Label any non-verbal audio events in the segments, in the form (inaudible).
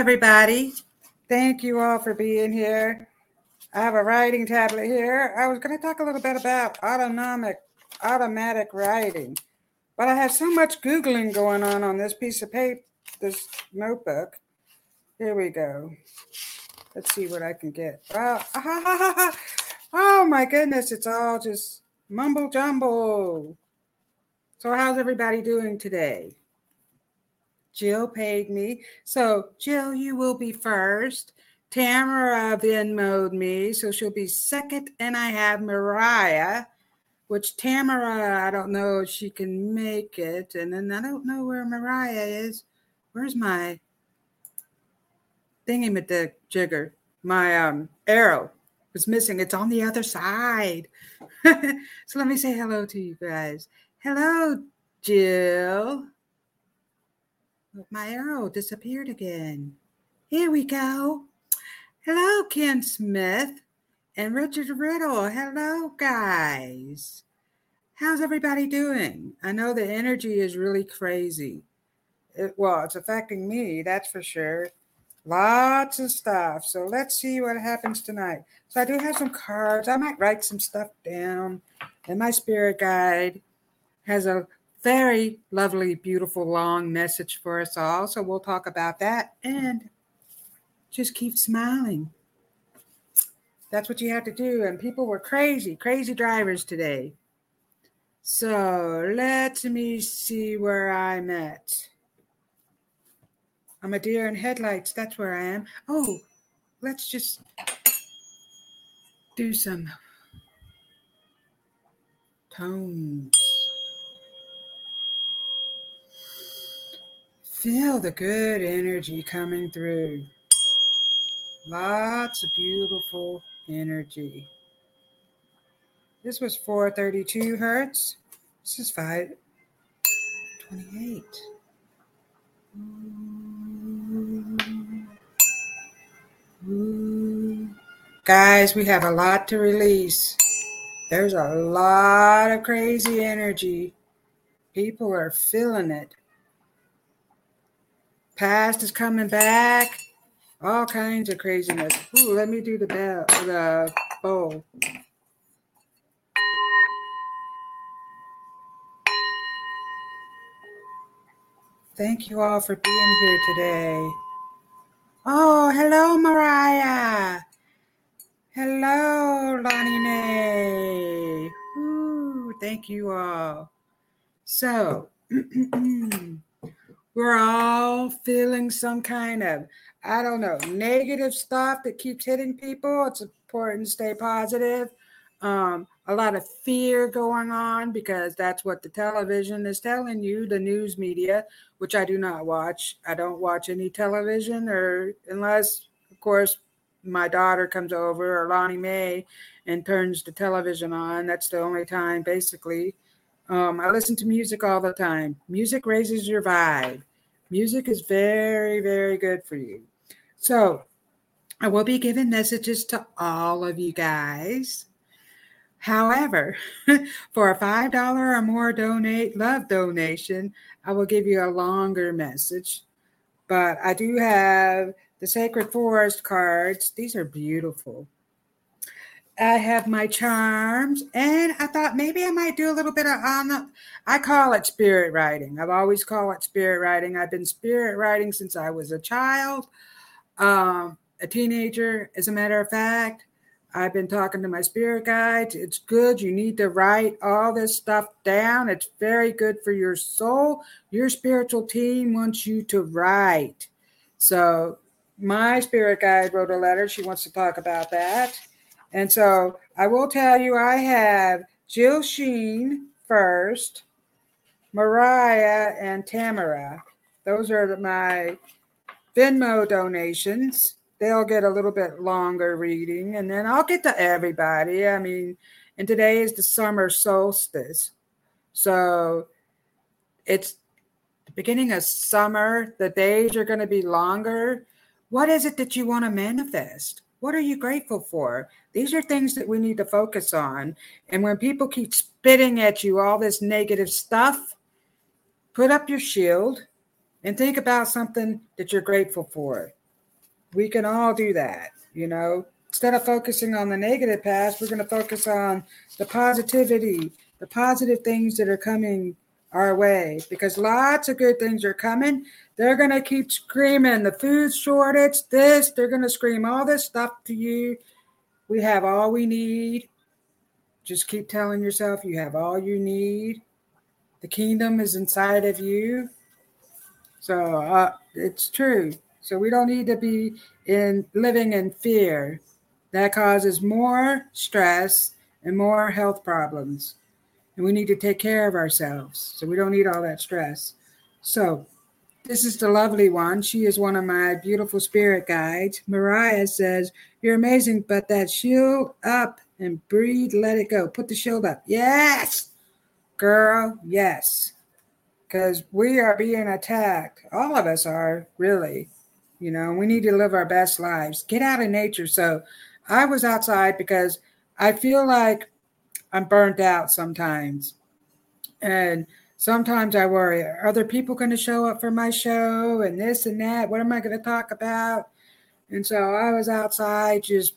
Everybody. Thank you all for being here. I have a writing tablet here. I was going to talk a little bit about autonomic, automatic writing, but I have so much Googling going on on this piece of paper, this notebook. Here we go. Let's see what I can get. Oh, (laughs) oh my goodness, it's all just mumble jumble. So, how's everybody doing today? Jill paid me. So, Jill, you will be first. Tamara Venmoed me, so she'll be second. And I have Mariah, which Tamara, I don't know if she can make it. And then I don't know where Mariah is. Where's my thingy with the jigger? My um, arrow was missing. It's on the other side. (laughs) so let me say hello to you guys. Hello, Jill. My arrow disappeared again. Here we go. Hello, Ken Smith and Richard Riddle. Hello, guys. How's everybody doing? I know the energy is really crazy. It, well, it's affecting me, that's for sure. Lots of stuff. So let's see what happens tonight. So I do have some cards. I might write some stuff down. And my spirit guide has a very lovely, beautiful, long message for us all. So we'll talk about that and just keep smiling. That's what you have to do. And people were crazy, crazy drivers today. So let me see where I'm at. I'm a deer in headlights. That's where I am. Oh, let's just do some tones. Feel the good energy coming through. Lots of beautiful energy. This was 432 hertz. This is 528. Ooh. Guys, we have a lot to release. There's a lot of crazy energy. People are feeling it. Past is coming back. All kinds of craziness. Ooh, let me do the bell, the bowl. Thank you all for being here today. Oh, hello, Mariah. Hello, Lonnie Mae. Thank you all. So, (clears throat) mm, mm, mm. We're all feeling some kind of, I don't know, negative stuff that keeps hitting people. It's important to stay positive. Um, a lot of fear going on because that's what the television is telling you, the news media, which I do not watch. I don't watch any television or unless, of course, my daughter comes over or Lonnie Mae and turns the television on. That's the only time, basically. Um, I listen to music all the time. Music raises your vibe. Music is very, very good for you. So I will be giving messages to all of you guys. However, (laughs) for a $5 or more donate love donation, I will give you a longer message. But I do have the Sacred Forest cards. These are beautiful. I have my charms, and thought maybe I might do a little bit of on the. I call it spirit writing. I've always called it spirit writing. I've been spirit writing since I was a child, um, a teenager. As a matter of fact, I've been talking to my spirit guides. It's good. You need to write all this stuff down. It's very good for your soul. Your spiritual team wants you to write. So my spirit guide wrote a letter. She wants to talk about that. And so I will tell you, I have Jill Sheen first, Mariah, and Tamara. Those are my Venmo donations. They'll get a little bit longer reading, and then I'll get to everybody. I mean, and today is the summer solstice. So it's the beginning of summer. The days are going to be longer. What is it that you want to manifest? What are you grateful for? These are things that we need to focus on. And when people keep spitting at you all this negative stuff, put up your shield and think about something that you're grateful for. We can all do that, you know. Instead of focusing on the negative past, we're going to focus on the positivity, the positive things that are coming our way because lots of good things are coming. They're going to keep screaming the food shortage, this, they're going to scream all this stuff to you. We have all we need. Just keep telling yourself you have all you need. The kingdom is inside of you. So uh, it's true. So we don't need to be in living in fear. That causes more stress and more health problems and we need to take care of ourselves. So we don't need all that stress. So this is the lovely one. She is one of my beautiful spirit guides. Mariah says, You're amazing, but that shield up and breathe, let it go. Put the shield up. Yes, girl, yes. Because we are being attacked. All of us are, really. You know, we need to live our best lives. Get out of nature. So I was outside because I feel like I'm burnt out sometimes. And sometimes I worry, are other people going to show up for my show and this and that? What am I going to talk about? And so I was outside just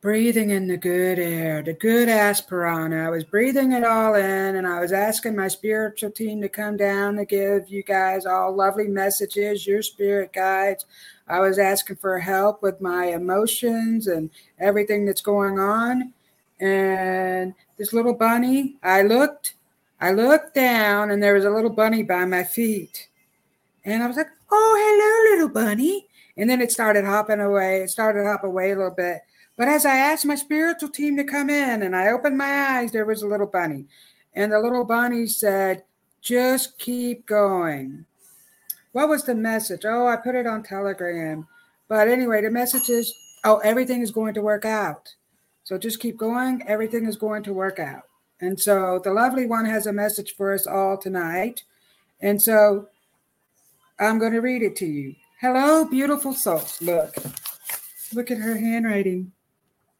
breathing in the good air, the good aspirana. I was breathing it all in and I was asking my spiritual team to come down to give you guys all lovely messages, your spirit guides. I was asking for help with my emotions and everything that's going on and this little bunny, I looked, I looked down, and there was a little bunny by my feet. And I was like, oh, hello, little bunny. And then it started hopping away. It started to hop away a little bit. But as I asked my spiritual team to come in and I opened my eyes, there was a little bunny. And the little bunny said, just keep going. What was the message? Oh, I put it on Telegram. But anyway, the message is, oh, everything is going to work out. So just keep going. Everything is going to work out. And so the lovely one has a message for us all tonight. And so I'm going to read it to you. Hello, beautiful souls. Look, look at her handwriting.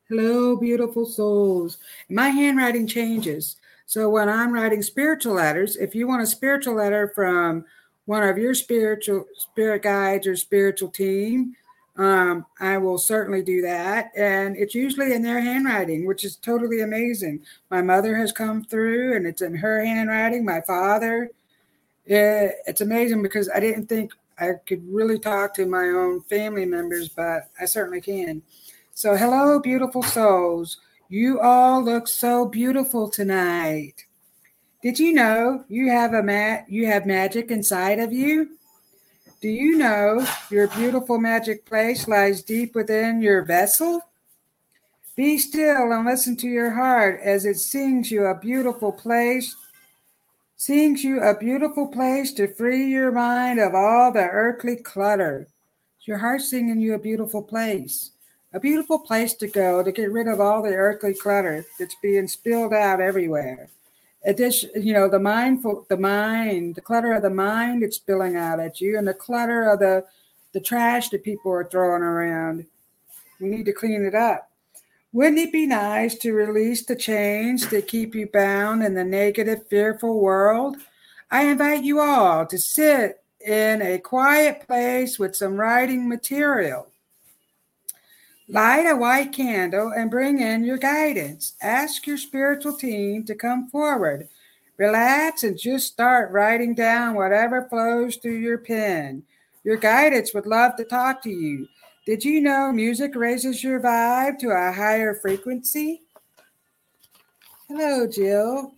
Hello, beautiful souls. My handwriting changes. So when I'm writing spiritual letters, if you want a spiritual letter from one of your spiritual spirit guides or spiritual team, um, I will certainly do that. And it's usually in their handwriting, which is totally amazing. My mother has come through and it's in her handwriting. My father, it, it's amazing because I didn't think I could really talk to my own family members, but I certainly can. So, hello, beautiful souls. You all look so beautiful tonight. Did you know you have a mat you have magic inside of you? Do you know your beautiful magic place lies deep within your vessel? Be still and listen to your heart as it sings you a beautiful place, sings you a beautiful place to free your mind of all the earthly clutter. Your heart singing you a beautiful place, a beautiful place to go to get rid of all the earthly clutter that's being spilled out everywhere. Addition, you know, the mindful, the mind, the clutter of the mind it's spilling out at you, and the clutter of the the trash that people are throwing around. We need to clean it up. Wouldn't it be nice to release the chains that keep you bound in the negative, fearful world? I invite you all to sit in a quiet place with some writing material. Light a white candle and bring in your guidance. Ask your spiritual team to come forward. Relax and just start writing down whatever flows through your pen. Your guidance would love to talk to you. Did you know music raises your vibe to a higher frequency? Hello, Jill.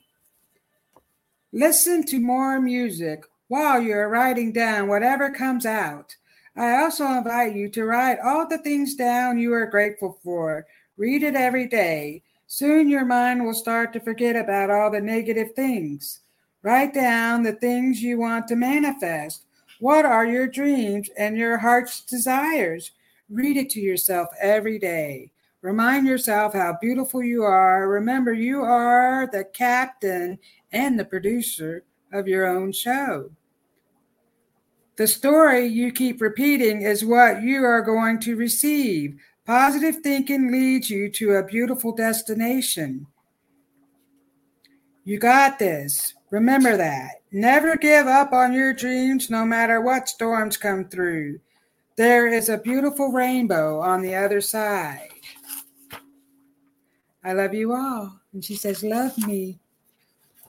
Listen to more music while you're writing down whatever comes out. I also invite you to write all the things down you are grateful for. Read it every day. Soon your mind will start to forget about all the negative things. Write down the things you want to manifest. What are your dreams and your heart's desires? Read it to yourself every day. Remind yourself how beautiful you are. Remember, you are the captain and the producer of your own show. The story you keep repeating is what you are going to receive. Positive thinking leads you to a beautiful destination. You got this. Remember that. Never give up on your dreams no matter what storms come through. There is a beautiful rainbow on the other side. I love you all. And she says, Love me.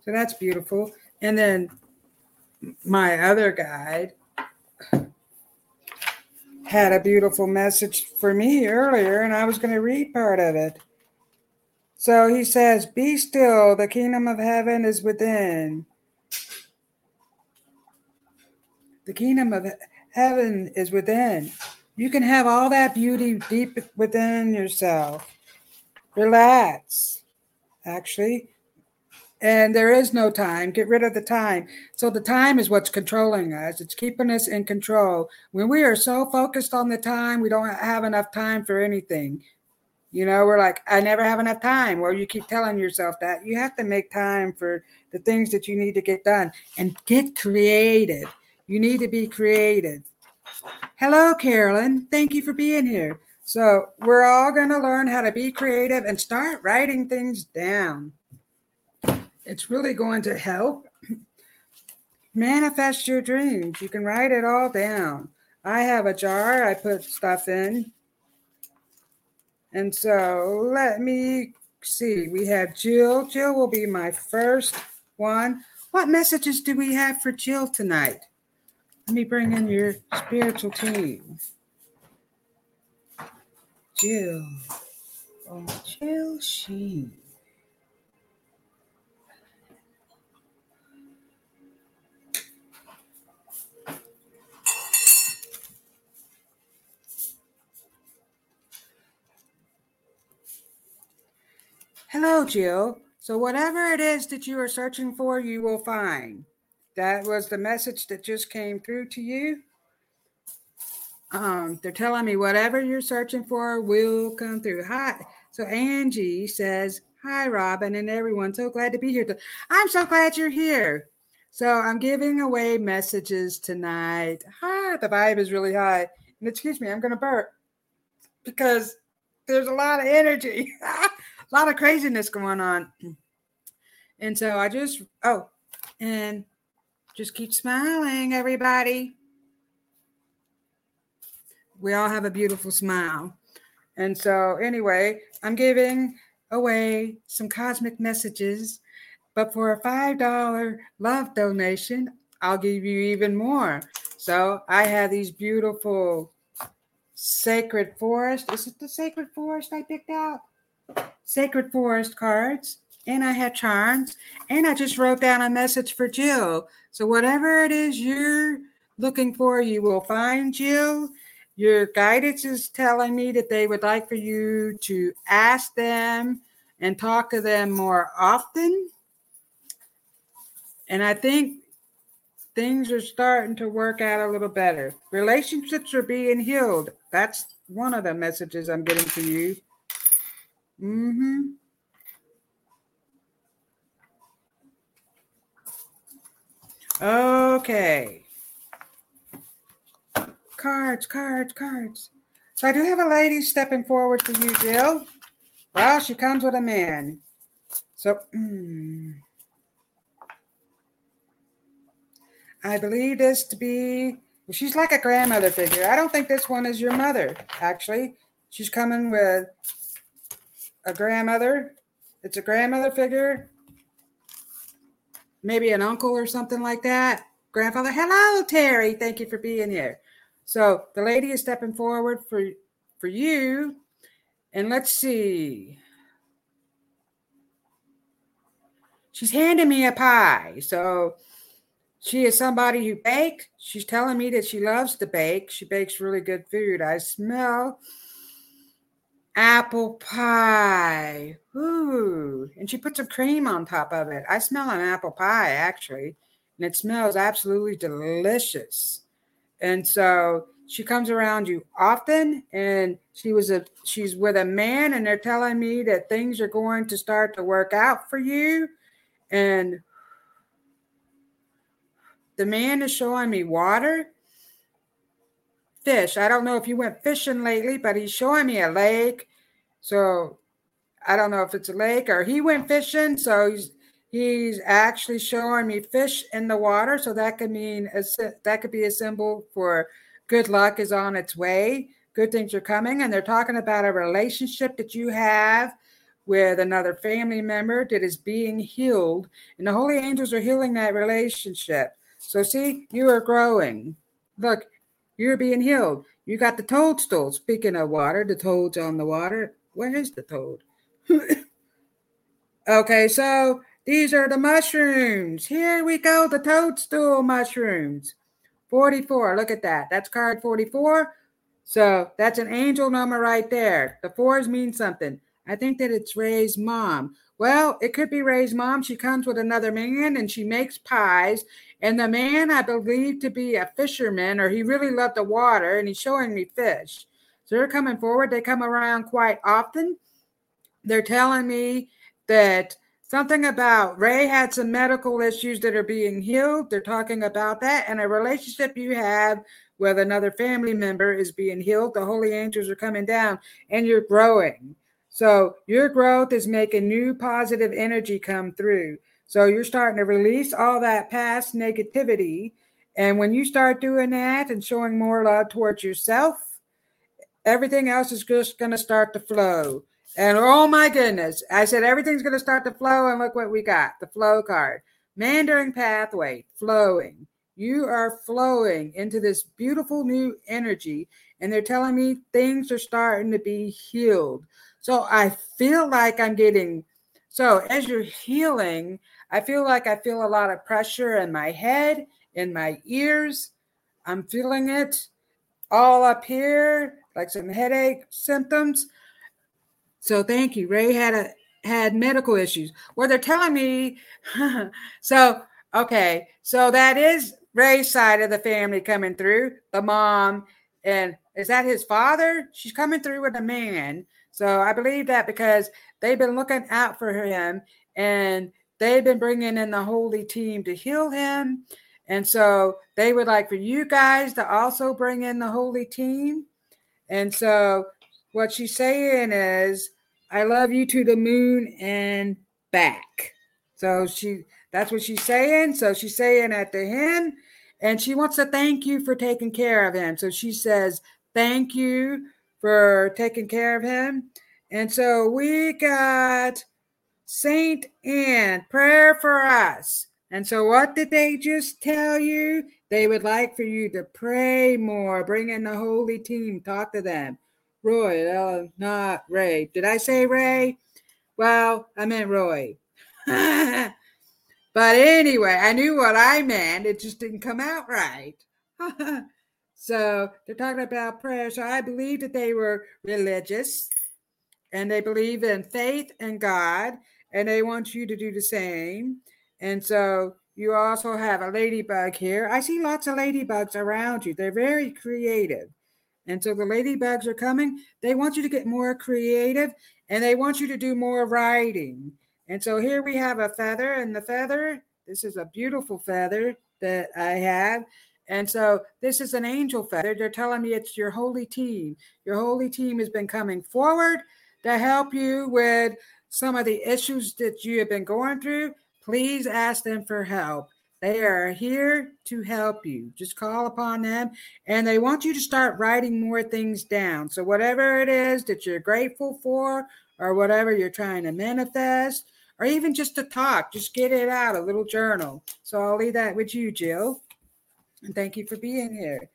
So that's beautiful. And then my other guide had a beautiful message for me earlier, and I was going to read part of it. So he says, Be still, the kingdom of heaven is within. The kingdom of Heaven is within. You can have all that beauty deep within yourself. Relax, actually. And there is no time. Get rid of the time. So the time is what's controlling us. It's keeping us in control. When we are so focused on the time, we don't have enough time for anything. You know, we're like, I never have enough time. Well, you keep telling yourself that. You have to make time for the things that you need to get done and get creative. You need to be creative. Hello, Carolyn. Thank you for being here. So, we're all going to learn how to be creative and start writing things down. It's really going to help manifest your dreams. You can write it all down. I have a jar I put stuff in. And so, let me see. We have Jill. Jill will be my first one. What messages do we have for Jill tonight? Let me bring in your spiritual team. Jill. Oh, Jill She. Hello, Jill. So, whatever it is that you are searching for, you will find. That was the message that just came through to you. Um, they're telling me whatever you're searching for will come through. Hi. So Angie says, Hi, Robin, and everyone. So glad to be here. I'm so glad you're here. So I'm giving away messages tonight. Hi, the vibe is really high. And excuse me, I'm going to burp because there's a lot of energy, (laughs) a lot of craziness going on. And so I just, oh, and just keep smiling, everybody. We all have a beautiful smile. And so, anyway, I'm giving away some cosmic messages, but for a $5 love donation, I'll give you even more. So, I have these beautiful Sacred Forest. Is it the Sacred Forest I picked out? Sacred Forest cards. And I had charms. And I just wrote down a message for Jill. So, whatever it is you're looking for, you will find Jill. Your guidance is telling me that they would like for you to ask them and talk to them more often. And I think things are starting to work out a little better. Relationships are being healed. That's one of the messages I'm getting to you. Mm-hmm. Okay. Cards, cards, cards. So I do have a lady stepping forward for you, Jill. Well, she comes with a man. So mm, I believe this to be, she's like a grandmother figure. I don't think this one is your mother, actually. She's coming with a grandmother. It's a grandmother figure. Maybe an uncle or something like that. Grandfather, hello, Terry. Thank you for being here. So the lady is stepping forward for for you. And let's see. She's handing me a pie. So she is somebody who bakes. She's telling me that she loves to bake. She bakes really good food. I smell apple pie. Ooh. And she put some cream on top of it. I smell an apple pie actually, and it smells absolutely delicious. And so she comes around you often and she was a she's with a man and they're telling me that things are going to start to work out for you and the man is showing me water fish. I don't know if you went fishing lately but he's showing me a lake. So i don't know if it's a lake or he went fishing so he's he's actually showing me fish in the water. So that could mean a, that could be a symbol for good luck is on its way. Good things are coming and they're talking about a relationship that you have with another family member that is being healed. And the holy angels are healing that relationship. So see you are growing. Look you're being healed you got the toadstool speaking of water the toads on the water where is the toad (laughs) okay so these are the mushrooms. Here we go, the toadstool mushrooms. 44. Look at that. That's card 44. So that's an angel number right there. The fours mean something. I think that it's Ray's mom. Well, it could be Ray's mom. She comes with another man and she makes pies. And the man, I believe to be a fisherman, or he really loved the water and he's showing me fish. So they're coming forward. They come around quite often. They're telling me that Something about Ray had some medical issues that are being healed. They're talking about that. And a relationship you have with another family member is being healed. The holy angels are coming down and you're growing. So your growth is making new positive energy come through. So you're starting to release all that past negativity. And when you start doing that and showing more love towards yourself, everything else is just going to start to flow. And oh my goodness, I said everything's going to start to flow. And look what we got the flow card. Mandarin pathway, flowing. You are flowing into this beautiful new energy. And they're telling me things are starting to be healed. So I feel like I'm getting, so as you're healing, I feel like I feel a lot of pressure in my head, in my ears. I'm feeling it all up here, like some headache symptoms. So thank you. Ray had a had medical issues. Well, they're telling me. (laughs) so okay, so that is Ray's side of the family coming through. The mom and is that his father? She's coming through with a man. So I believe that because they've been looking out for him and they've been bringing in the holy team to heal him. And so they would like for you guys to also bring in the holy team. And so what she's saying is I love you to the moon and back. So she that's what she's saying. So she's saying at the him, and she wants to thank you for taking care of him. So she says, Thank you for taking care of him. And so we got Saint Anne, prayer for us. And so, what did they just tell you? They would like for you to pray more, bring in the holy team, talk to them. Roy, not Ray. Did I say Ray? Well, I meant Roy. (laughs) but anyway, I knew what I meant. It just didn't come out right. (laughs) so they're talking about prayer. So I believe that they were religious and they believe in faith and God, and they want you to do the same. And so you also have a ladybug here. I see lots of ladybugs around you. They're very creative. And so the ladybugs are coming. They want you to get more creative and they want you to do more writing. And so here we have a feather, and the feather, this is a beautiful feather that I have. And so this is an angel feather. They're telling me it's your holy team. Your holy team has been coming forward to help you with some of the issues that you have been going through. Please ask them for help. They are here to help you. Just call upon them and they want you to start writing more things down. So, whatever it is that you're grateful for, or whatever you're trying to manifest, or even just to talk, just get it out, a little journal. So, I'll leave that with you, Jill. And thank you for being here.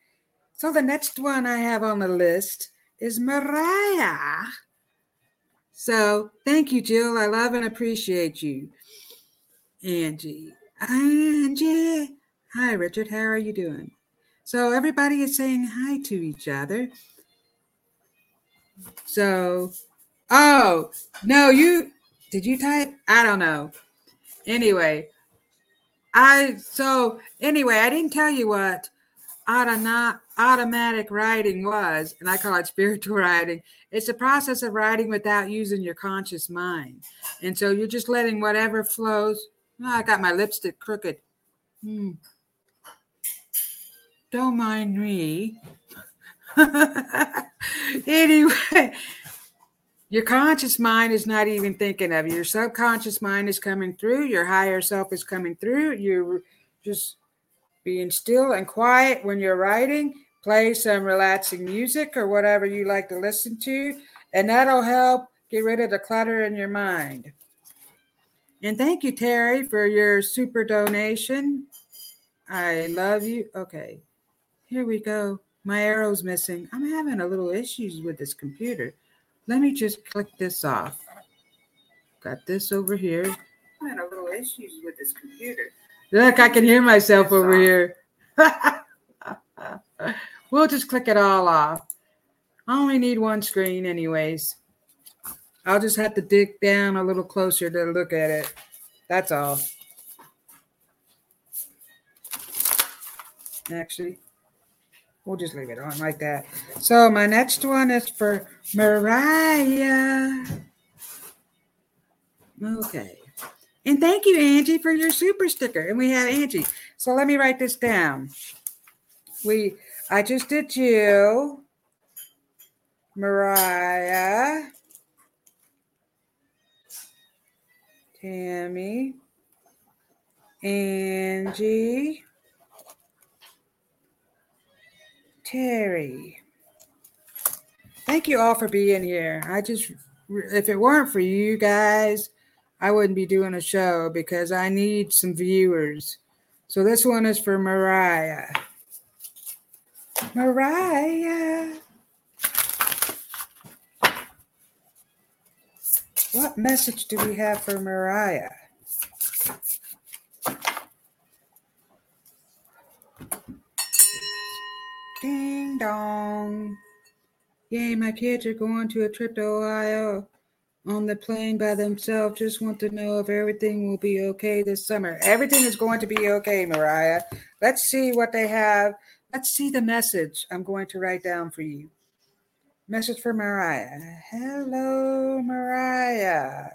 So, the next one I have on the list is Mariah. So, thank you, Jill. I love and appreciate you. Angie. Angie. Hi, Richard. How are you doing? So everybody is saying hi to each other. So, oh, no, you did you type? I don't know. Anyway, I so anyway, I didn't tell you what automa- automatic writing was, and I call it spiritual (laughs) writing. It's a process of writing without using your conscious mind. And so you're just letting whatever flows Oh, I got my lipstick crooked. Hmm. Don't mind me. (laughs) anyway, your conscious mind is not even thinking of you. Your subconscious mind is coming through. Your higher self is coming through. You're just being still and quiet when you're writing. Play some relaxing music or whatever you like to listen to, and that'll help get rid of the clutter in your mind. And thank you, Terry, for your super donation. I love you. Okay, here we go. My arrow's missing. I'm having a little issues with this computer. Let me just click this off. Got this over here. I'm having a little issues with this computer. Look, I can hear myself over here. (laughs) we'll just click it all off. I only need one screen, anyways. I'll just have to dig down a little closer to look at it. That's all. Actually, we'll just leave it on like that. So my next one is for Mariah. Okay. And thank you, Angie, for your super sticker. And we have Angie. So let me write this down. We I just did you, Mariah, Tammy, Angie, Terry. Thank you all for being here. I just, if it weren't for you guys, I wouldn't be doing a show because I need some viewers. So this one is for Mariah. Mariah. What message do we have for Mariah? Ding dong. Yay, my kids are going to a trip to Ohio on the plane by themselves. Just want to know if everything will be okay this summer. Everything is going to be okay, Mariah. Let's see what they have. Let's see the message I'm going to write down for you. Message for Mariah. Hello, Mariah.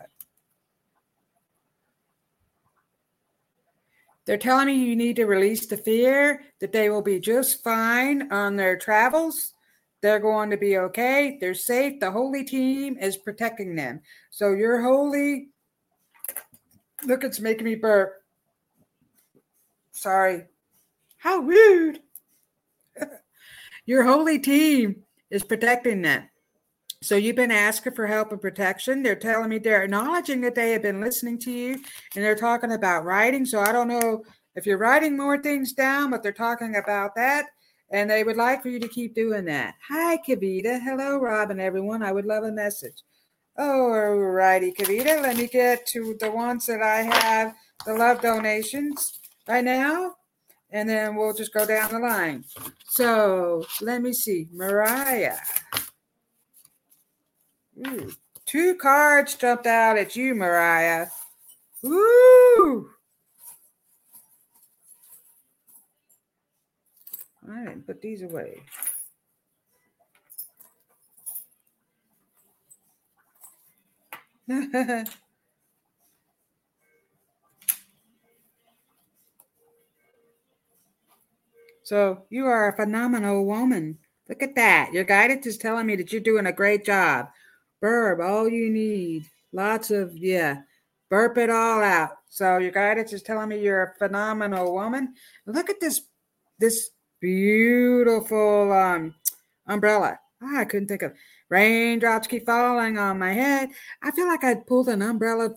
They're telling me you need to release the fear that they will be just fine on their travels. They're going to be okay. They're safe. The holy team is protecting them. So you're holy. Look, it's making me burp. Sorry. How rude. Your holy team is protecting them. So you've been asking for help and protection. They're telling me they're acknowledging that they have been listening to you and they're talking about writing. So I don't know if you're writing more things down, but they're talking about that. And they would like for you to keep doing that. Hi, Kavita. Hello, Robin, everyone. I would love a message. All righty, Kavita. Let me get to the ones that I have the love donations right now. And then we'll just go down the line. So let me see. Mariah. Ooh, two cards jumped out at you, Mariah. Woo! I didn't put these away. (laughs) so you are a phenomenal woman. Look at that. Your guidance is telling me that you're doing a great job. Burp, all you need. Lots of, yeah, burp it all out. So your guidance is telling me you're a phenomenal woman. Look at this, this beautiful um, umbrella. Ah, I couldn't think of raindrops keep falling on my head. I feel like I pulled an umbrella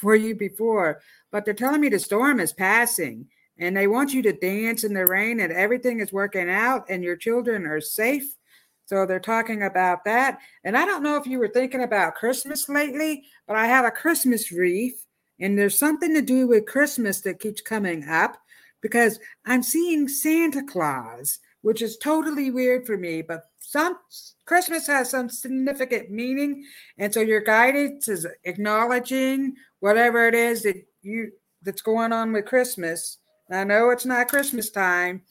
for you before, but they're telling me the storm is passing and they want you to dance in the rain and everything is working out and your children are safe so they're talking about that. And I don't know if you were thinking about Christmas lately, but I have a Christmas wreath, and there's something to do with Christmas that keeps coming up because I'm seeing Santa Claus, which is totally weird for me, but some Christmas has some significant meaning. And so your guidance is acknowledging whatever it is that you that's going on with Christmas. I know it's not Christmas time,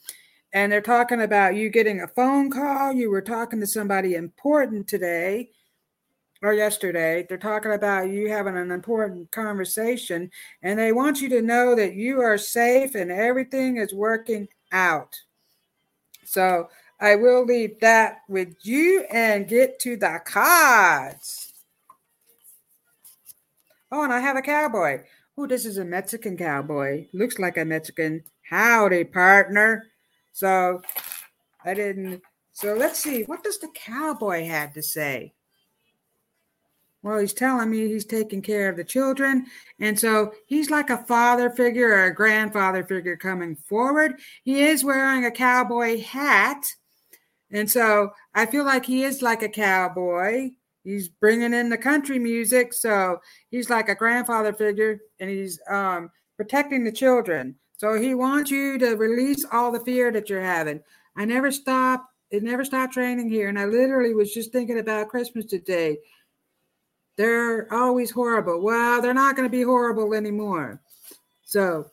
and they're talking about you getting a phone call. You were talking to somebody important today or yesterday. They're talking about you having an important conversation, and they want you to know that you are safe and everything is working out. So I will leave that with you and get to the cards. Oh, and I have a cowboy. Oh, this is a Mexican cowboy. Looks like a Mexican. Howdy, partner. So I didn't. So let's see. What does the cowboy have to say? Well, he's telling me he's taking care of the children. And so he's like a father figure or a grandfather figure coming forward. He is wearing a cowboy hat. And so I feel like he is like a cowboy. He's bringing in the country music. So he's like a grandfather figure and he's um, protecting the children. So he wants you to release all the fear that you're having. I never stop. It never stopped raining here. And I literally was just thinking about Christmas today. They're always horrible. Well, they're not going to be horrible anymore. So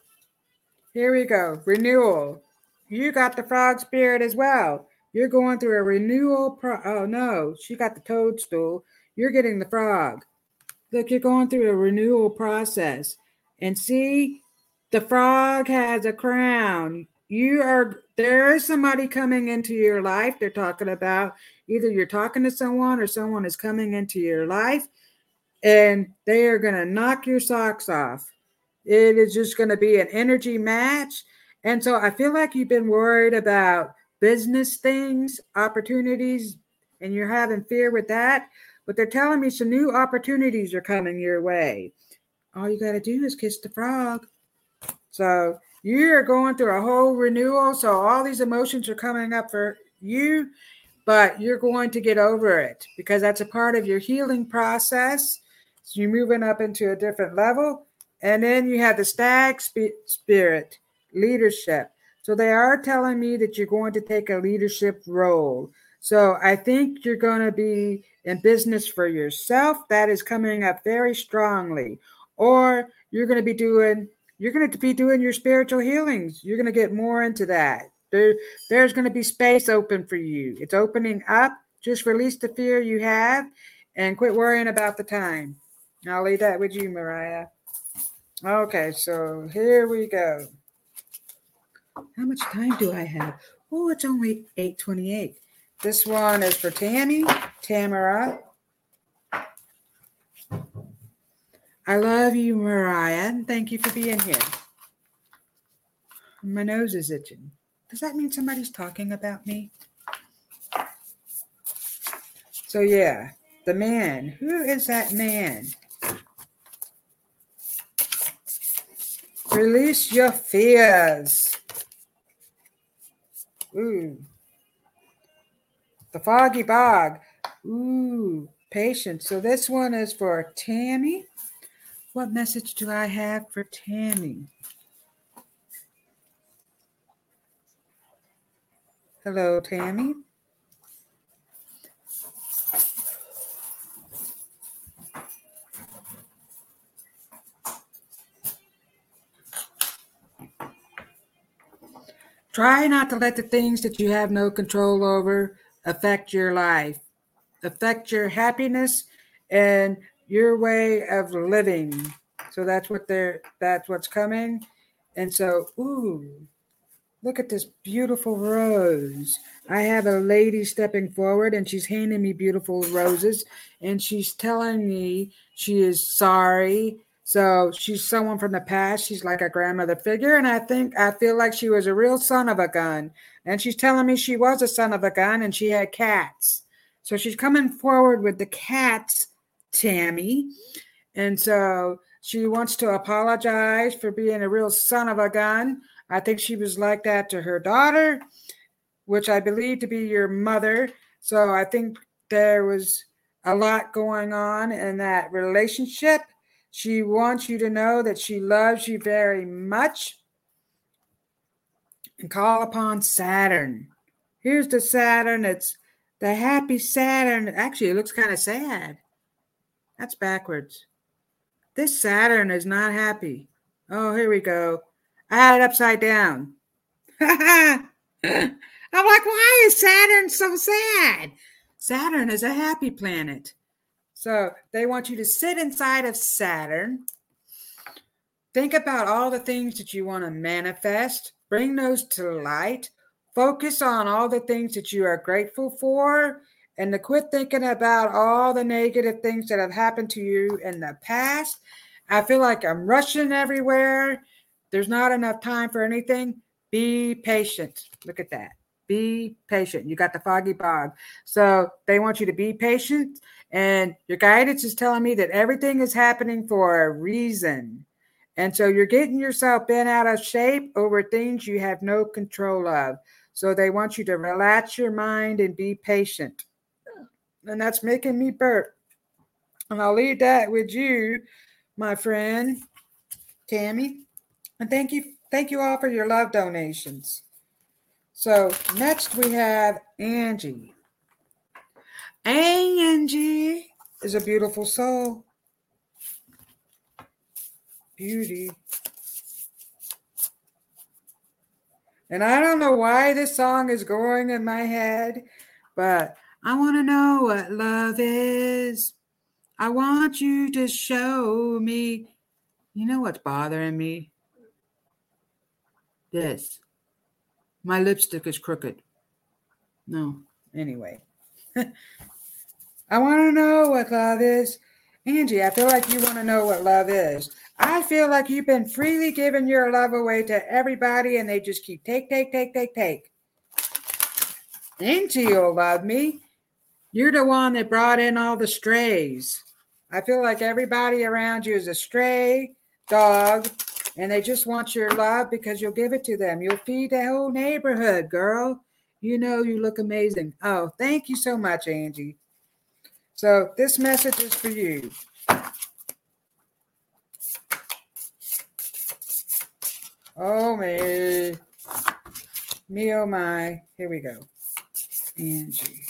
here we go. Renewal. You got the frog spirit as well. You're going through a renewal. Pro- oh, no. She got the toadstool. You're getting the frog. Look, you're going through a renewal process. And see, the frog has a crown. You are there is somebody coming into your life. They're talking about either you're talking to someone or someone is coming into your life and they are going to knock your socks off. It is just going to be an energy match. And so I feel like you've been worried about business things, opportunities, and you're having fear with that. But they're telling me some new opportunities are coming your way. All you got to do is kiss the frog. So you're going through a whole renewal. So all these emotions are coming up for you, but you're going to get over it because that's a part of your healing process. So you're moving up into a different level. And then you have the stag spirit leadership. So they are telling me that you're going to take a leadership role. So I think you're going to be in business for yourself. That is coming up very strongly. Or you're going to be doing you're going to be doing your spiritual healings. You're going to get more into that. There, there's going to be space open for you. It's opening up. Just release the fear you have and quit worrying about the time. I'll leave that with you, Mariah. Okay, so here we go. How much time do I have? Oh, it's only 8:28. This one is for Tammy, Tamara, I love you, Mariah, thank you for being here. My nose is itching. Does that mean somebody's talking about me? So, yeah, the man. Who is that man? Release your fears. Ooh. The foggy bog. Ooh, patience. So this one is for Tammy. What message do I have for Tammy? Hello, Tammy. Try not to let the things that you have no control over affect your life, affect your happiness and your way of living. So that's what they're that's what's coming. And so, ooh, look at this beautiful rose. I have a lady stepping forward and she's handing me beautiful roses and she's telling me she is sorry so she's someone from the past. She's like a grandmother figure. And I think I feel like she was a real son of a gun. And she's telling me she was a son of a gun and she had cats. So she's coming forward with the cats, Tammy. And so she wants to apologize for being a real son of a gun. I think she was like that to her daughter, which I believe to be your mother. So I think there was a lot going on in that relationship she wants you to know that she loves you very much. And call upon Saturn. Here's the Saturn. It's the happy Saturn. Actually, it looks kind of sad. That's backwards. This Saturn is not happy. Oh, here we go. I had it upside down. (laughs) I'm like, why is Saturn so sad? Saturn is a happy planet. So they want you to sit inside of Saturn. Think about all the things that you want to manifest, bring those to light, focus on all the things that you are grateful for, and to quit thinking about all the negative things that have happened to you in the past. I feel like I'm rushing everywhere. There's not enough time for anything. Be patient. Look at that. Be patient. You got the foggy bog. So they want you to be patient and your guidance is telling me that everything is happening for a reason. And so you're getting yourself bent out of shape over things you have no control of. So they want you to relax your mind and be patient. And that's making me burp. And I'll leave that with you, my friend Tammy. And thank you, thank you all for your love donations. So next we have Angie. Angie is a beautiful soul. Beauty. And I don't know why this song is going in my head, but I want to know what love is. I want you to show me. You know what's bothering me? This. My lipstick is crooked. No, anyway. (laughs) I want to know what love is. Angie, I feel like you want to know what love is. I feel like you've been freely giving your love away to everybody and they just keep take, take, take, take, take. Angie you'll love me. You're the one that brought in all the strays. I feel like everybody around you is a stray dog and they just want your love because you'll give it to them. You'll feed the whole neighborhood, girl. You know you look amazing. Oh, thank you so much, Angie. So this message is for you. Oh me. Me oh my. Here we go. Angie.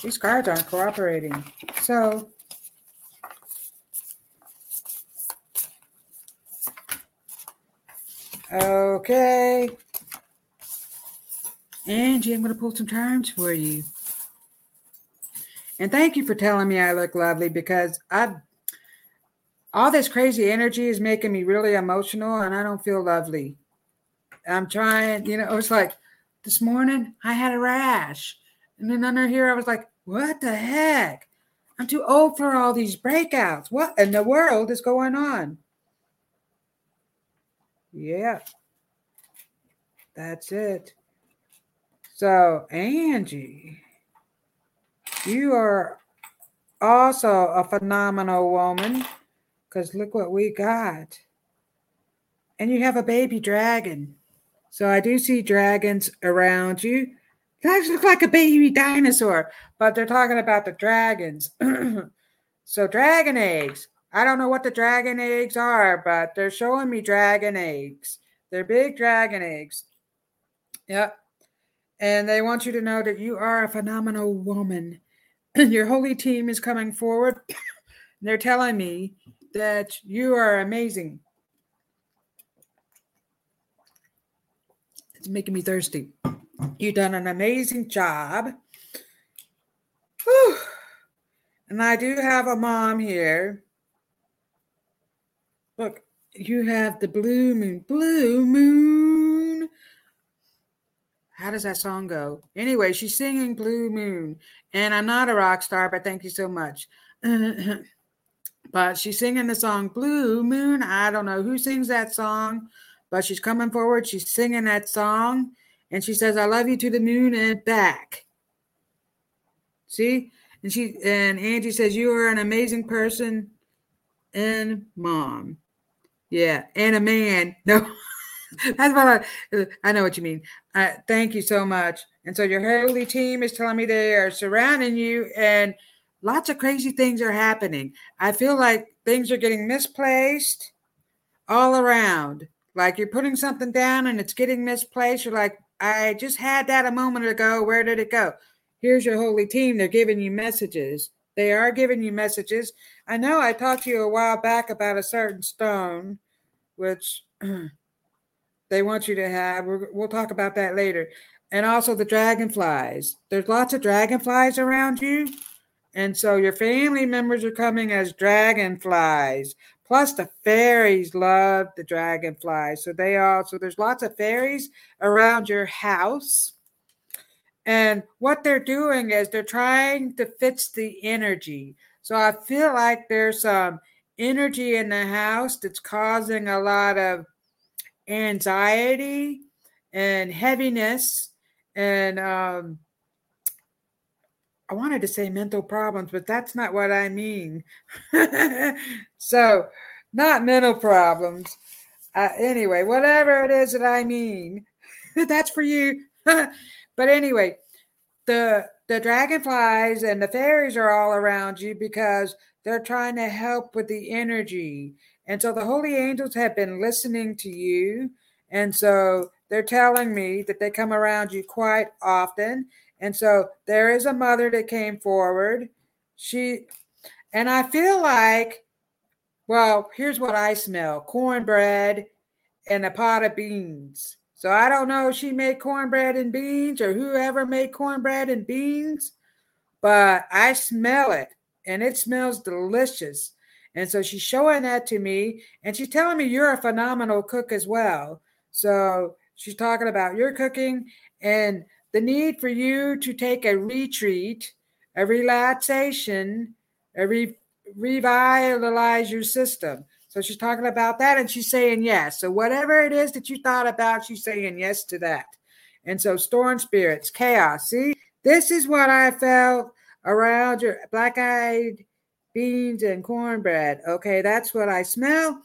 These cards aren't cooperating. So Okay. Angie, I'm going to pull some charms for you. And thank you for telling me I look lovely because I all this crazy energy is making me really emotional and I don't feel lovely. I'm trying, you know, it's like this morning I had a rash. And then under here I was like, what the heck? I'm too old for all these breakouts. What in the world is going on? Yeah. That's it. So, Angie, you are also a phenomenal woman because look what we got. And you have a baby dragon. So I do see dragons around you. Guys look like a baby dinosaur, but they're talking about the dragons. (clears throat) so dragon eggs. I don't know what the dragon eggs are, but they're showing me dragon eggs. They're big dragon eggs. Yep. And they want you to know that you are a phenomenal woman. And (clears throat) your holy team is coming forward. (clears throat) They're telling me that you are amazing. It's making me thirsty. You've done an amazing job. Whew. And I do have a mom here. Look, you have the blue moon. Blue moon. How does that song go? Anyway, she's singing Blue Moon. And I'm not a rock star, but thank you so much. (clears throat) but she's singing the song Blue Moon. I don't know who sings that song, but she's coming forward. She's singing that song. And she says, I love you to the moon and back. See? And she and Angie says, You are an amazing person and mom. Yeah, and a man. (laughs) No, (laughs) that's what I, I know what you mean. Uh, thank you so much. And so your holy team is telling me they are surrounding you, and lots of crazy things are happening. I feel like things are getting misplaced all around. Like you're putting something down and it's getting misplaced. You're like, I just had that a moment ago. Where did it go? Here's your holy team. They're giving you messages. They are giving you messages. I know I talked to you a while back about a certain stone, which (clears throat) they want you to have. we will talk about that later. And also the dragonflies. There's lots of dragonflies around you. And so your family members are coming as dragonflies. Plus, the fairies love the dragonflies. So they all, so there's lots of fairies around your house. And what they're doing is they're trying to fix the energy. So I feel like there's some energy in the house that's causing a lot of anxiety and heaviness and um, I wanted to say mental problems, but that's not what I mean. (laughs) so, not mental problems. Uh, anyway, whatever it is that I mean, (laughs) that's for you. (laughs) But anyway, the the dragonflies and the fairies are all around you because they're trying to help with the energy. And so the holy angels have been listening to you. And so they're telling me that they come around you quite often. And so there is a mother that came forward. She, and I feel like, well, here's what I smell cornbread and a pot of beans. So I don't know if she made cornbread and beans or whoever made cornbread and beans, but I smell it and it smells delicious. And so she's showing that to me and she's telling me you're a phenomenal cook as well. So she's talking about your cooking and the need for you to take a retreat, a relaxation, a re- revitalize your system. So she's talking about that and she's saying yes. So whatever it is that you thought about, she's saying yes to that. And so storm spirits, chaos. See, this is what I felt around your black eyed beans and cornbread. Okay, that's what I smell.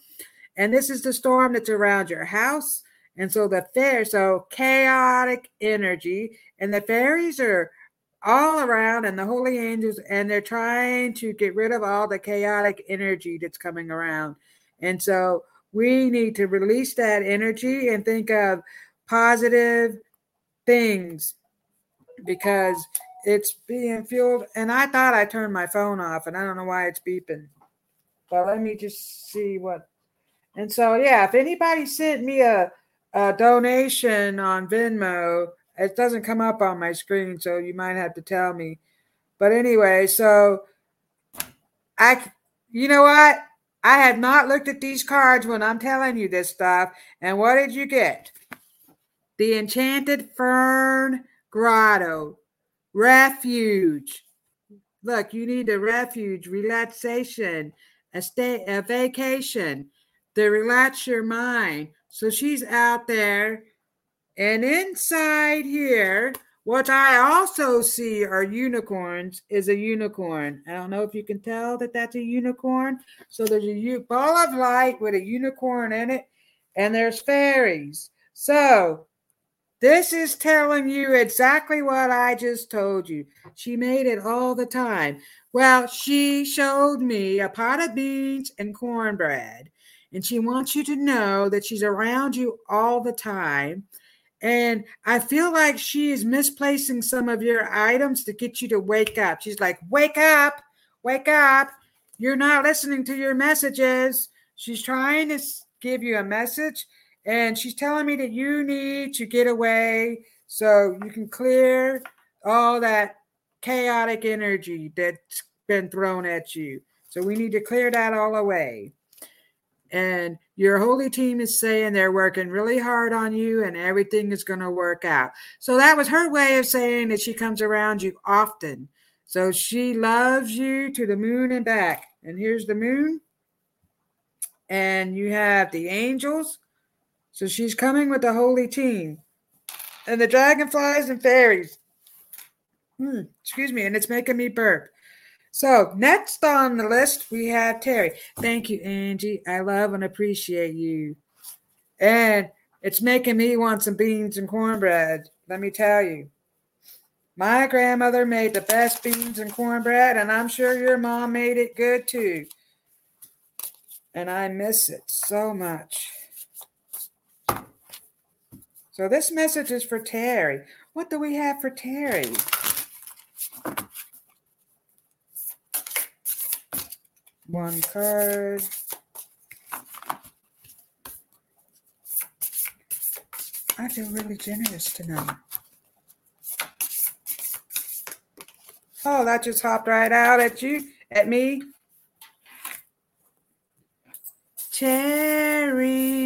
And this is the storm that's around your house. And so the fair, so chaotic energy, and the fairies are all around, and the holy angels, and they're trying to get rid of all the chaotic energy that's coming around. And so we need to release that energy and think of positive things because it's being fueled. And I thought I turned my phone off, and I don't know why it's beeping. But let me just see what. And so, yeah, if anybody sent me a, a donation on Venmo, it doesn't come up on my screen, so you might have to tell me. But anyway, so I, you know what? I had not looked at these cards when I'm telling you this stuff. And what did you get? The Enchanted Fern Grotto, Refuge. Look, you need a refuge, relaxation, a stay, a vacation to relax your mind. So she's out there, and inside here, What I also see are unicorns is a unicorn. I don't know if you can tell that that's a unicorn. So there's a ball of light with a unicorn in it, and there's fairies. So this is telling you exactly what I just told you. She made it all the time. Well, she showed me a pot of beans and cornbread, and she wants you to know that she's around you all the time and I feel like she is misplacing some of your items to get you to wake up. She's like, Wake up, wake up. You're not listening to your messages. She's trying to give you a message, and she's telling me that you need to get away so you can clear all that chaotic energy that's been thrown at you. So we need to clear that all away and your holy team is saying they're working really hard on you and everything is going to work out. So that was her way of saying that she comes around you often. So she loves you to the moon and back. And here's the moon. And you have the angels. So she's coming with the holy team. And the dragonflies and fairies. Hmm, excuse me, and it's making me burp. So next on the list, we have Terry. Thank you, Angie. I love and appreciate you. And it's making me want some beans and cornbread. Let me tell you. My grandmother made the best beans and cornbread, and I'm sure your mom made it good too. And I miss it so much. So this message is for Terry. What do we have for Terry? one card. I feel really generous tonight. Oh, that just hopped right out at you, at me. Cherry.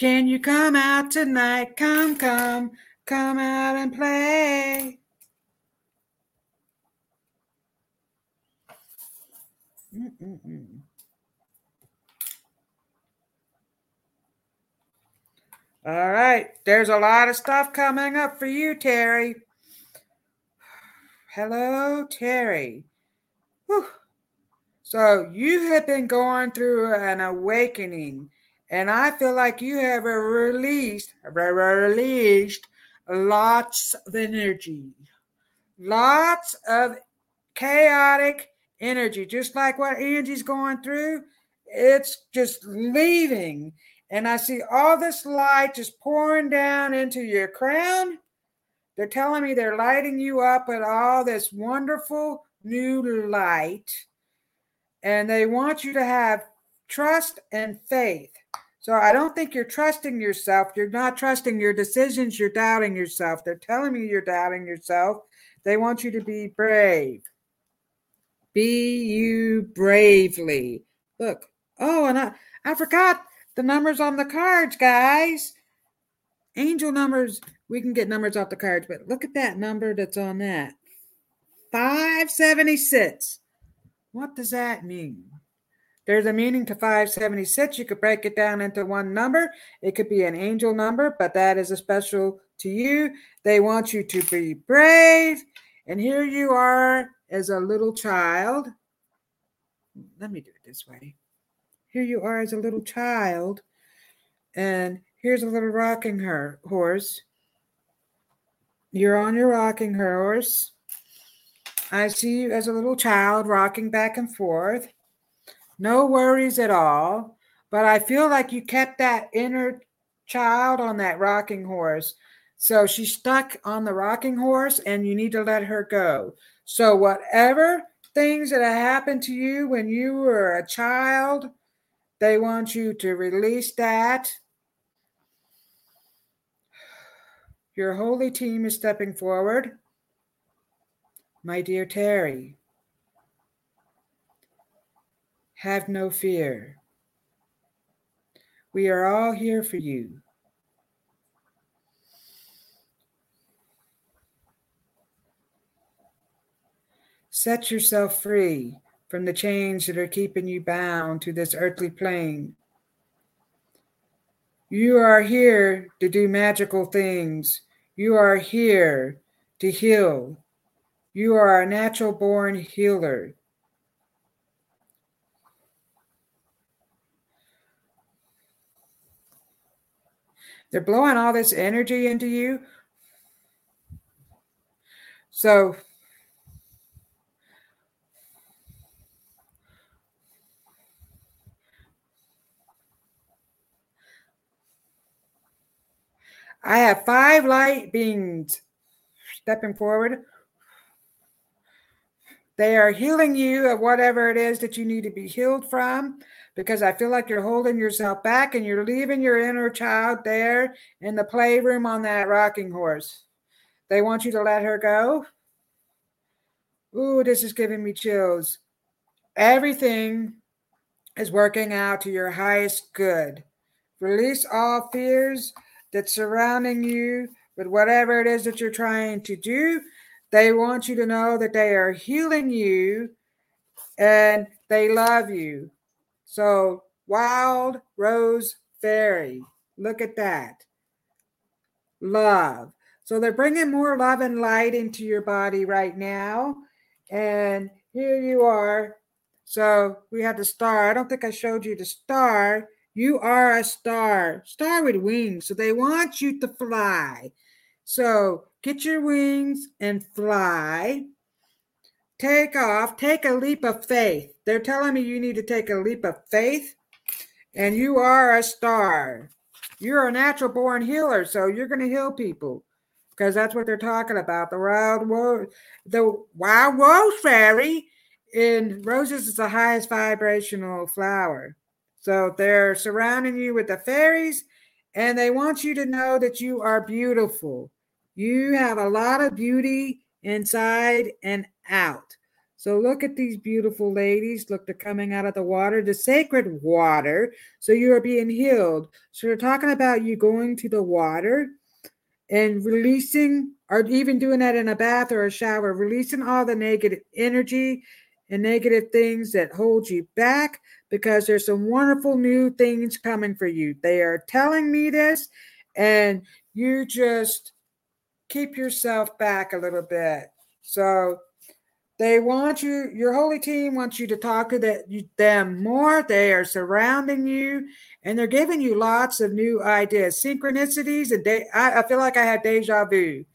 Can you come out tonight? Come, come, come out and play. Mm-mm-mm. All right. There's a lot of stuff coming up for you, Terry. (sighs) Hello, Terry. Whew. So you have been going through an awakening, and I feel like you have released, released lots of energy, lots of chaotic energy, just like what Angie's going through. It's just leaving. And I see all this light just pouring down into your crown. They're telling me they're lighting you up with all this wonderful new light. And they want you to have trust and faith. So I don't think you're trusting yourself. You're not trusting your decisions. You're doubting yourself. They're telling me you're doubting yourself. They want you to be brave. Be you bravely. Look. Oh, and I, I forgot the numbers on the cards, guys. Angel numbers, we can get numbers off the cards, but look at that number that's on that 576. What does that mean? There's a meaning to 576. You could break it down into one number. It could be an angel number, but that is a special to you. They want you to be brave. And here you are as a little child. Let me do it this way. Here you are as a little child, and here's a little rocking her horse. You're on your rocking horse. I see you as a little child rocking back and forth. No worries at all. But I feel like you kept that inner child on that rocking horse. So she's stuck on the rocking horse, and you need to let her go. So, whatever things that have happened to you when you were a child, they want you to release that. Your holy team is stepping forward. My dear Terry, have no fear. We are all here for you. Set yourself free from the chains that are keeping you bound to this earthly plane. You are here to do magical things. You are here to heal. You are a natural born healer. They're blowing all this energy into you. So, I have five light beings stepping forward. They are healing you of whatever it is that you need to be healed from because I feel like you're holding yourself back and you're leaving your inner child there in the playroom on that rocking horse. They want you to let her go. Ooh, this is giving me chills. Everything is working out to your highest good. Release all fears that's surrounding you with whatever it is that you're trying to do. They want you to know that they are healing you and they love you. So, wild rose fairy, look at that. Love. So, they're bringing more love and light into your body right now. And here you are. So, we have the star. I don't think I showed you the star. You are a star, star with wings. So, they want you to fly. So, get your wings and fly. Take off, take a leap of faith. They're telling me you need to take a leap of faith, and you are a star. You're a natural born healer, so you're going to heal people because that's what they're talking about. The wild rose, the wild rose fairy in roses is the highest vibrational flower. So they're surrounding you with the fairies, and they want you to know that you are beautiful. You have a lot of beauty inside and out. So look at these beautiful ladies. Look, they're coming out of the water, the sacred water. So you are being healed. So they're talking about you going to the water and releasing, or even doing that in a bath or a shower, releasing all the negative energy and negative things that hold you back because there's some wonderful new things coming for you. They are telling me this, and you just keep yourself back a little bit. So they want you, your holy team wants you to talk to the, them more. They are surrounding you and they're giving you lots of new ideas, synchronicities. And de- I, I feel like I had deja vu.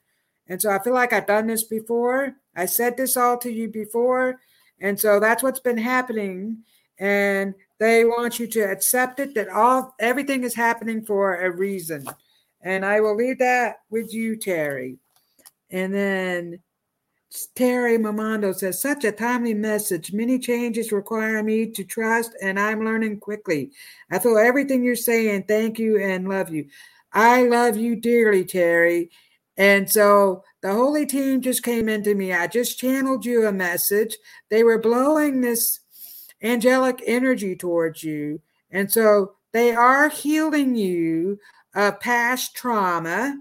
And so I feel like I've done this before. I said this all to you before. And so that's what's been happening. And they want you to accept it that all everything is happening for a reason. And I will leave that with you, Terry. And then Terry Mamando says, such a timely message. Many changes require me to trust, and I'm learning quickly. I feel everything you're saying. Thank you and love you. I love you dearly, Terry. And so the holy team just came into me. I just channeled you a message. They were blowing this angelic energy towards you. And so they are healing you of past trauma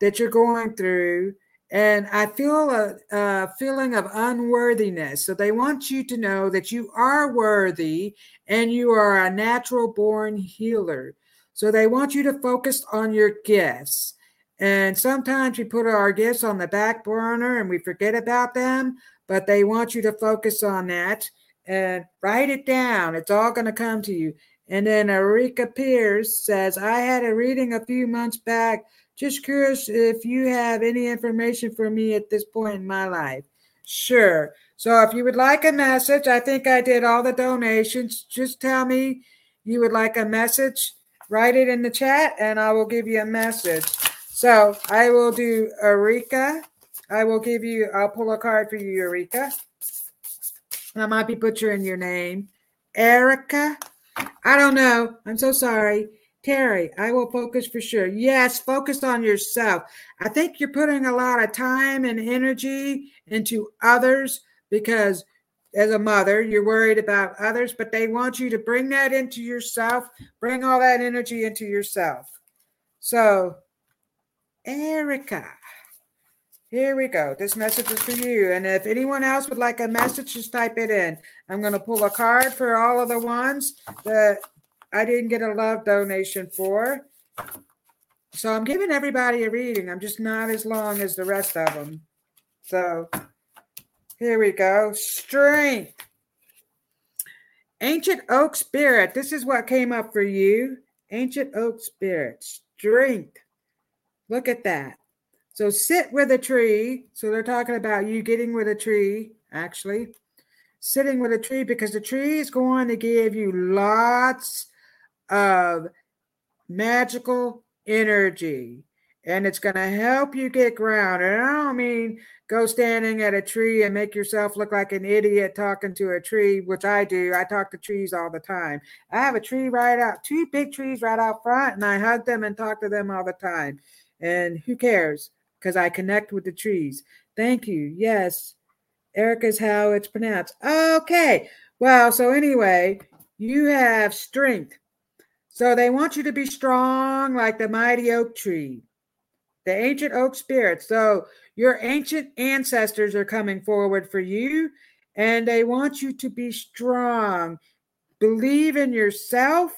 that you're going through and I feel a, a, feeling of unworthiness. So they want you to know that you are worthy and you are a natural born healer. So they want you to focus on your gifts. And sometimes we put our gifts on the back burner and we forget about them, but they want you to focus on that and write it down. It's all going to come to you. And then Erika Pierce says, I had a reading a few months back just curious if you have any information for me at this point in my life. Sure. So if you would like a message, I think I did all the donations. Just tell me you would like a message, write it in the chat, and I will give you a message. So I will do Erika. I will give you, I'll pull a card for you, Eureka. I might be butchering your name. Erica. I don't know. I'm so sorry. Terry, I will focus for sure. Yes, focus on yourself. I think you're putting a lot of time and energy into others because as a mother, you're worried about others, but they want you to bring that into yourself, bring all that energy into yourself. So, Erica, here we go. This message is for you. And if anyone else would like a message, just type it in. I'm going to pull a card for all of the ones that I didn't get a love donation for. So I'm giving everybody a reading. I'm just not as long as the rest of them. So here we go. Strength. Ancient oak spirit. This is what came up for you. Ancient oak spirit. Strength. Look at that. So sit with a tree. So they're talking about you getting with a tree, actually. Sitting with a tree because the tree is going to give you lots of magical energy and it's going to help you get grounded. And I don't mean go standing at a tree and make yourself look like an idiot talking to a tree, which I do. I talk to trees all the time. I have a tree right out, two big trees right out front, and I hug them and talk to them all the time. And who cares? Because I connect with the trees. Thank you. Yes, Erica's how it's pronounced. Okay. Well, so anyway, you have strength. So they want you to be strong like the mighty oak tree, the ancient oak spirit. So your ancient ancestors are coming forward for you and they want you to be strong. Believe in yourself.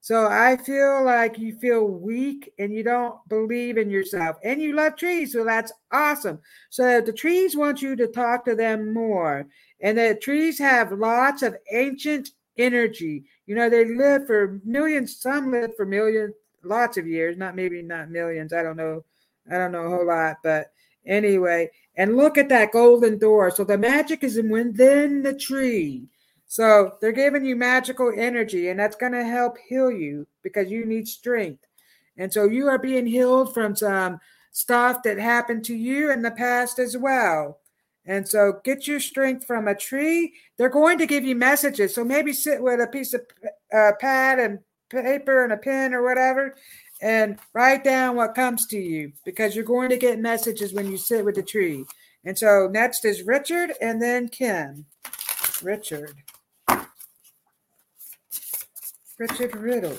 So I feel like you feel weak and you don't believe in yourself and you love trees. So that's awesome. So the trees want you to talk to them more. And the trees have lots of ancient energy. You know, they live for millions, some live for millions, lots of years, not maybe not millions. I don't know. I don't know a whole lot, but anyway, and look at that golden door. So the magic is within the tree. So they're giving you magical energy, and that's going to help heal you because you need strength. And so you are being healed from some stuff that happened to you in the past as well. And so get your strength from a tree. They're going to give you messages. So maybe sit with a piece of uh, pad and paper and a pen or whatever and write down what comes to you because you're going to get messages when you sit with the tree. And so next is Richard and then Kim. Richard. Richard Riddle.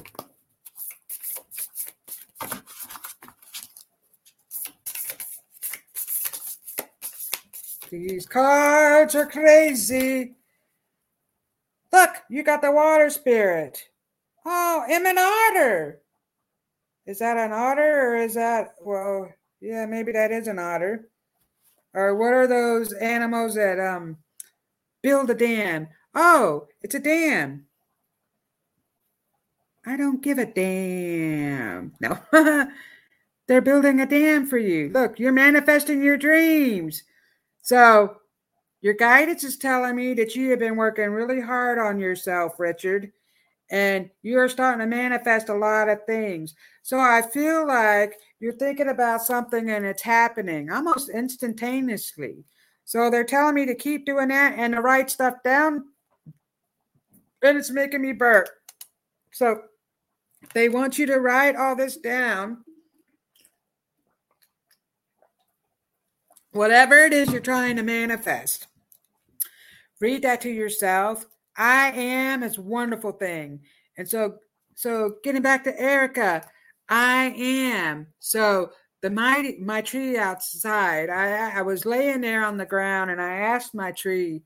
These cards are crazy. Look, you got the water spirit. Oh, I'm an otter. Is that an otter or is that, well, yeah, maybe that is an otter. Or what are those animals that um build a dam? Oh, it's a dam. I don't give a damn. No. (laughs) They're building a dam for you. Look, you're manifesting your dreams. So, your guidance is telling me that you have been working really hard on yourself, Richard, and you're starting to manifest a lot of things. So, I feel like you're thinking about something and it's happening almost instantaneously. So, they're telling me to keep doing that and to write stuff down, and it's making me burp. So, they want you to write all this down whatever it is you're trying to manifest, read that to yourself. I am is a wonderful thing. And so, so getting back to Erica, I am. So the mighty my tree outside, I I was laying there on the ground and I asked my tree,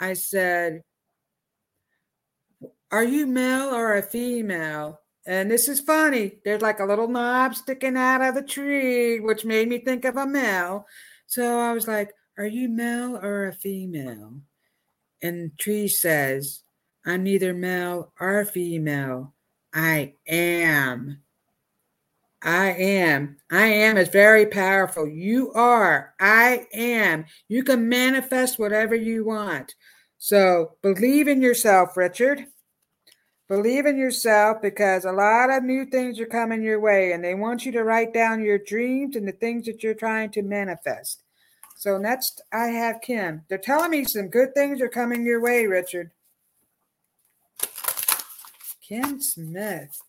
I said, Are you male or a female? And this is funny. There's like a little knob sticking out of the tree, which made me think of a male. So I was like, Are you male or a female? And Tree says, I'm neither male or female. I am. I am. I am is very powerful. You are. I am. You can manifest whatever you want. So believe in yourself, Richard. Believe in yourself because a lot of new things are coming your way, and they want you to write down your dreams and the things that you're trying to manifest. So next, I have Kim. They're telling me some good things are coming your way, Richard. Kim Smith.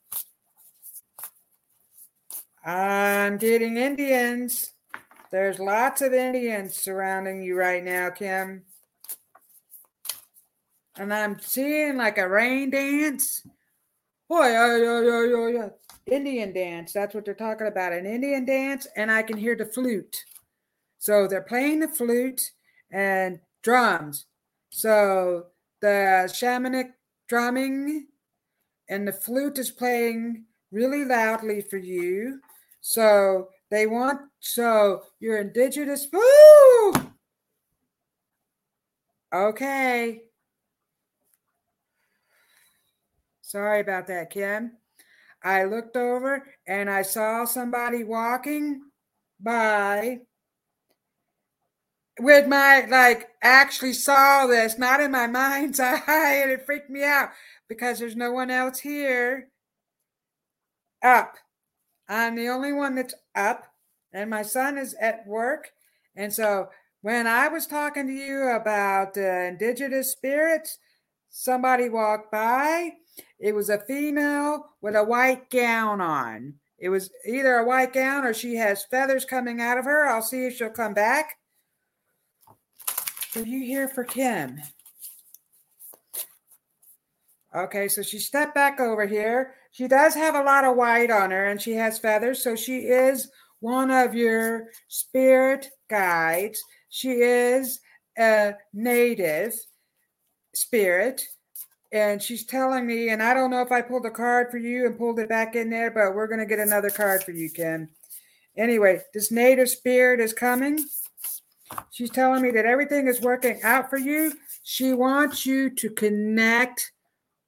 I'm getting Indians. There's lots of Indians surrounding you right now, Kim. And I'm seeing like a rain dance. Oh, yeah, yeah, yeah, yeah, yeah. Indian dance. That's what they're talking about. An Indian dance. And I can hear the flute. So they're playing the flute and drums. So the shamanic drumming and the flute is playing really loudly for you. So they want so you're indigenous. Woo! Okay. Sorry about that, Kim. I looked over and I saw somebody walking by with my like actually saw this, not in my mind's (laughs) eye, and it freaked me out because there's no one else here. Up. I'm the only one that's up, and my son is at work. And so when I was talking to you about uh, indigenous spirits, somebody walked by. It was a female with a white gown on. It was either a white gown or she has feathers coming out of her. I'll see if she'll come back. Are you here for Kim? Okay, so she stepped back over here. She does have a lot of white on her and she has feathers. So she is one of your spirit guides. She is a native spirit. And she's telling me, and I don't know if I pulled a card for you and pulled it back in there, but we're going to get another card for you, Kim. Anyway, this native spirit is coming. She's telling me that everything is working out for you. She wants you to connect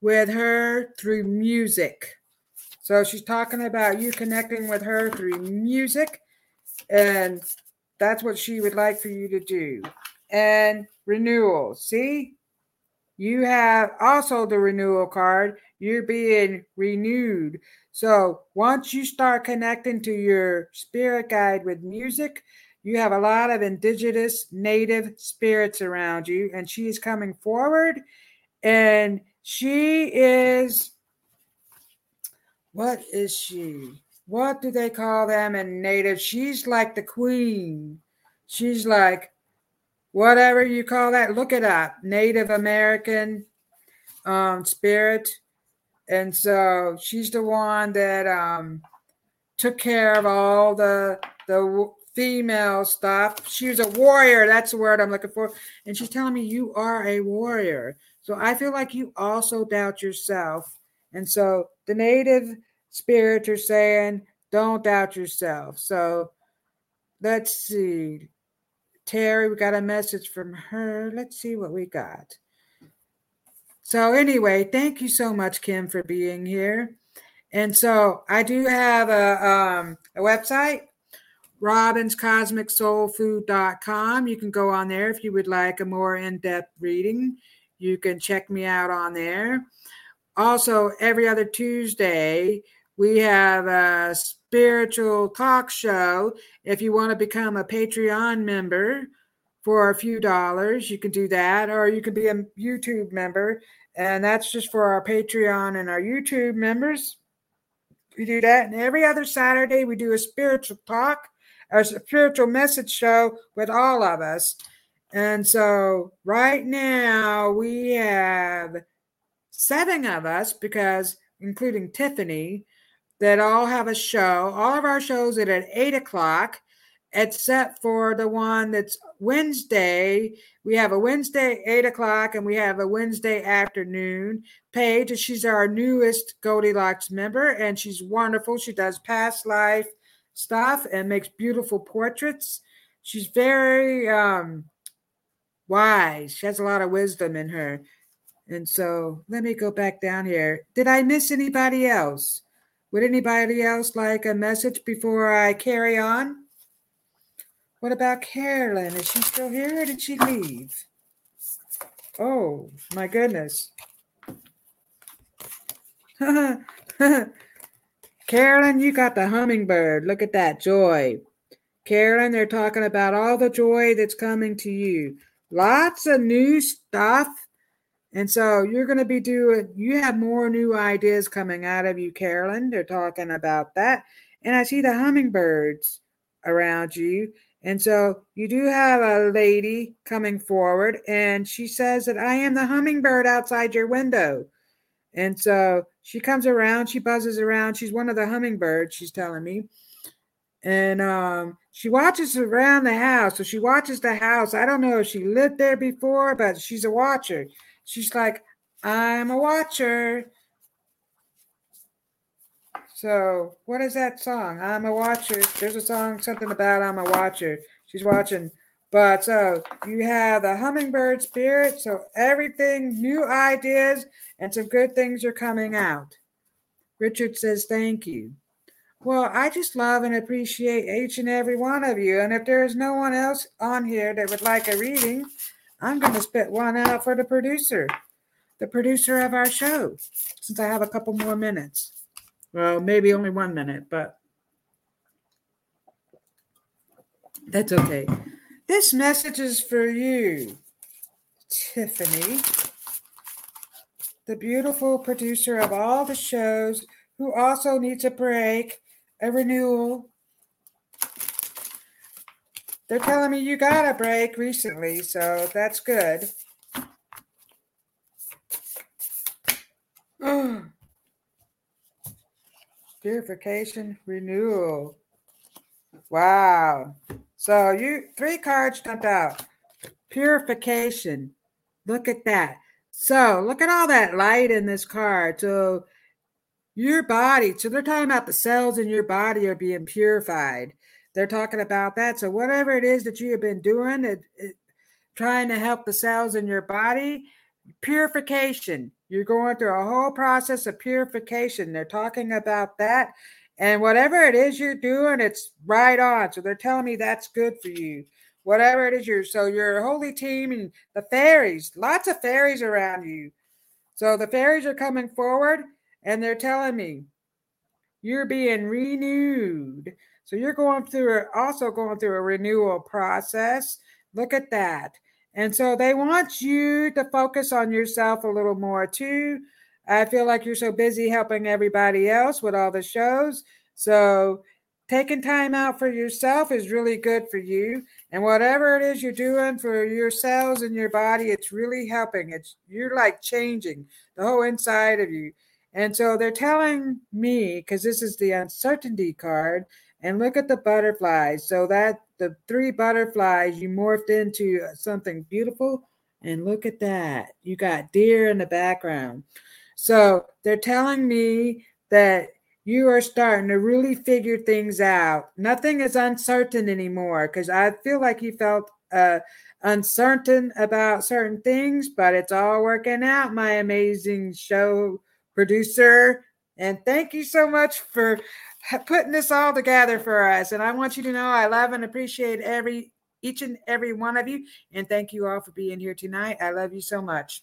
with her through music. So she's talking about you connecting with her through music. And that's what she would like for you to do. And renewal. See, you have also the renewal card. You're being renewed. So once you start connecting to your spirit guide with music, you have a lot of indigenous native spirits around you, and she's coming forward. And she is, what is she? What do they call them in native? She's like the queen. She's like, whatever you call that, look it up. Native American um, spirit. And so she's the one that um, took care of all the the female stuff. She's a warrior. That's the word I'm looking for. And she's telling me you are a warrior. So I feel like you also doubt yourself. And so the native spirits are saying, don't doubt yourself. So let's see. Terry, we got a message from her. Let's see what we got. So, anyway, thank you so much, Kim, for being here. And so I do have a, um, a website robinscosmicsoulfood.com. You can go on there if you would like a more in depth reading. You can check me out on there. Also, every other Tuesday, we have a spiritual talk show. If you want to become a Patreon member for a few dollars, you can do that, or you can be a YouTube member. And that's just for our Patreon and our YouTube members. We do that. And every other Saturday, we do a spiritual talk a spiritual message show with all of us. And so right now we have seven of us, because including Tiffany, that all have a show. All of our shows are at eight o'clock, except for the one that's Wednesday. We have a Wednesday eight o'clock, and we have a Wednesday afternoon. Paige, she's our newest Goldilocks member, and she's wonderful. She does past life stuff and makes beautiful portraits. She's very um, wise. She has a lot of wisdom in her. And so let me go back down here. Did I miss anybody else? Would anybody else like a message before I carry on? What about Carolyn? Is she still here or did she leave? Oh, my goodness. (laughs) Carolyn, you got the hummingbird. Look at that joy. Carolyn, they're talking about all the joy that's coming to you. Lots of new stuff. And so you're going to be doing, you have more new ideas coming out of you, Carolyn. They're talking about that. And I see the hummingbirds around you. And so you do have a lady coming forward, and she says that I am the hummingbird outside your window. And so she comes around, she buzzes around. She's one of the hummingbirds, she's telling me. And um, she watches around the house. So she watches the house. I don't know if she lived there before, but she's a watcher. She's like, I'm a watcher. So, what is that song? I'm a watcher. There's a song, something about I'm a watcher. She's watching. But so you have the hummingbird spirit. So, everything, new ideas, and some good things are coming out. Richard says, Thank you. Well, I just love and appreciate each and every one of you. And if there is no one else on here that would like a reading, I'm going to spit one out for the producer, the producer of our show, since I have a couple more minutes. Well, maybe only one minute, but that's okay. This message is for you, Tiffany, the beautiful producer of all the shows who also needs a break, a renewal. They're telling me you got a break recently, so that's good. (sighs) Purification renewal. Wow. So you three cards jumped out. Purification. Look at that. So look at all that light in this card. So your body, so they're talking about the cells in your body are being purified. They're talking about that. So whatever it is that you have been doing, it, it, trying to help the cells in your body, purification. You're going through a whole process of purification. They're talking about that. And whatever it is you're doing, it's right on. So they're telling me that's good for you. Whatever it is you're so your holy team and the fairies, lots of fairies around you. So the fairies are coming forward and they're telling me you're being renewed. So you're going through also going through a renewal process. Look at that. And so they want you to focus on yourself a little more too. I feel like you're so busy helping everybody else with all the shows. So taking time out for yourself is really good for you. And whatever it is you're doing for your cells and your body, it's really helping. It's you're like changing the whole inside of you. And so they're telling me, because this is the uncertainty card, and look at the butterflies. So that the three butterflies you morphed into uh, something beautiful. And look at that. You got deer in the background. So they're telling me that you are starting to really figure things out. Nothing is uncertain anymore because I feel like you felt uh, uncertain about certain things, but it's all working out, my amazing show producer. And thank you so much for putting this all together for us. And I want you to know I love and appreciate every each and every one of you. And thank you all for being here tonight. I love you so much.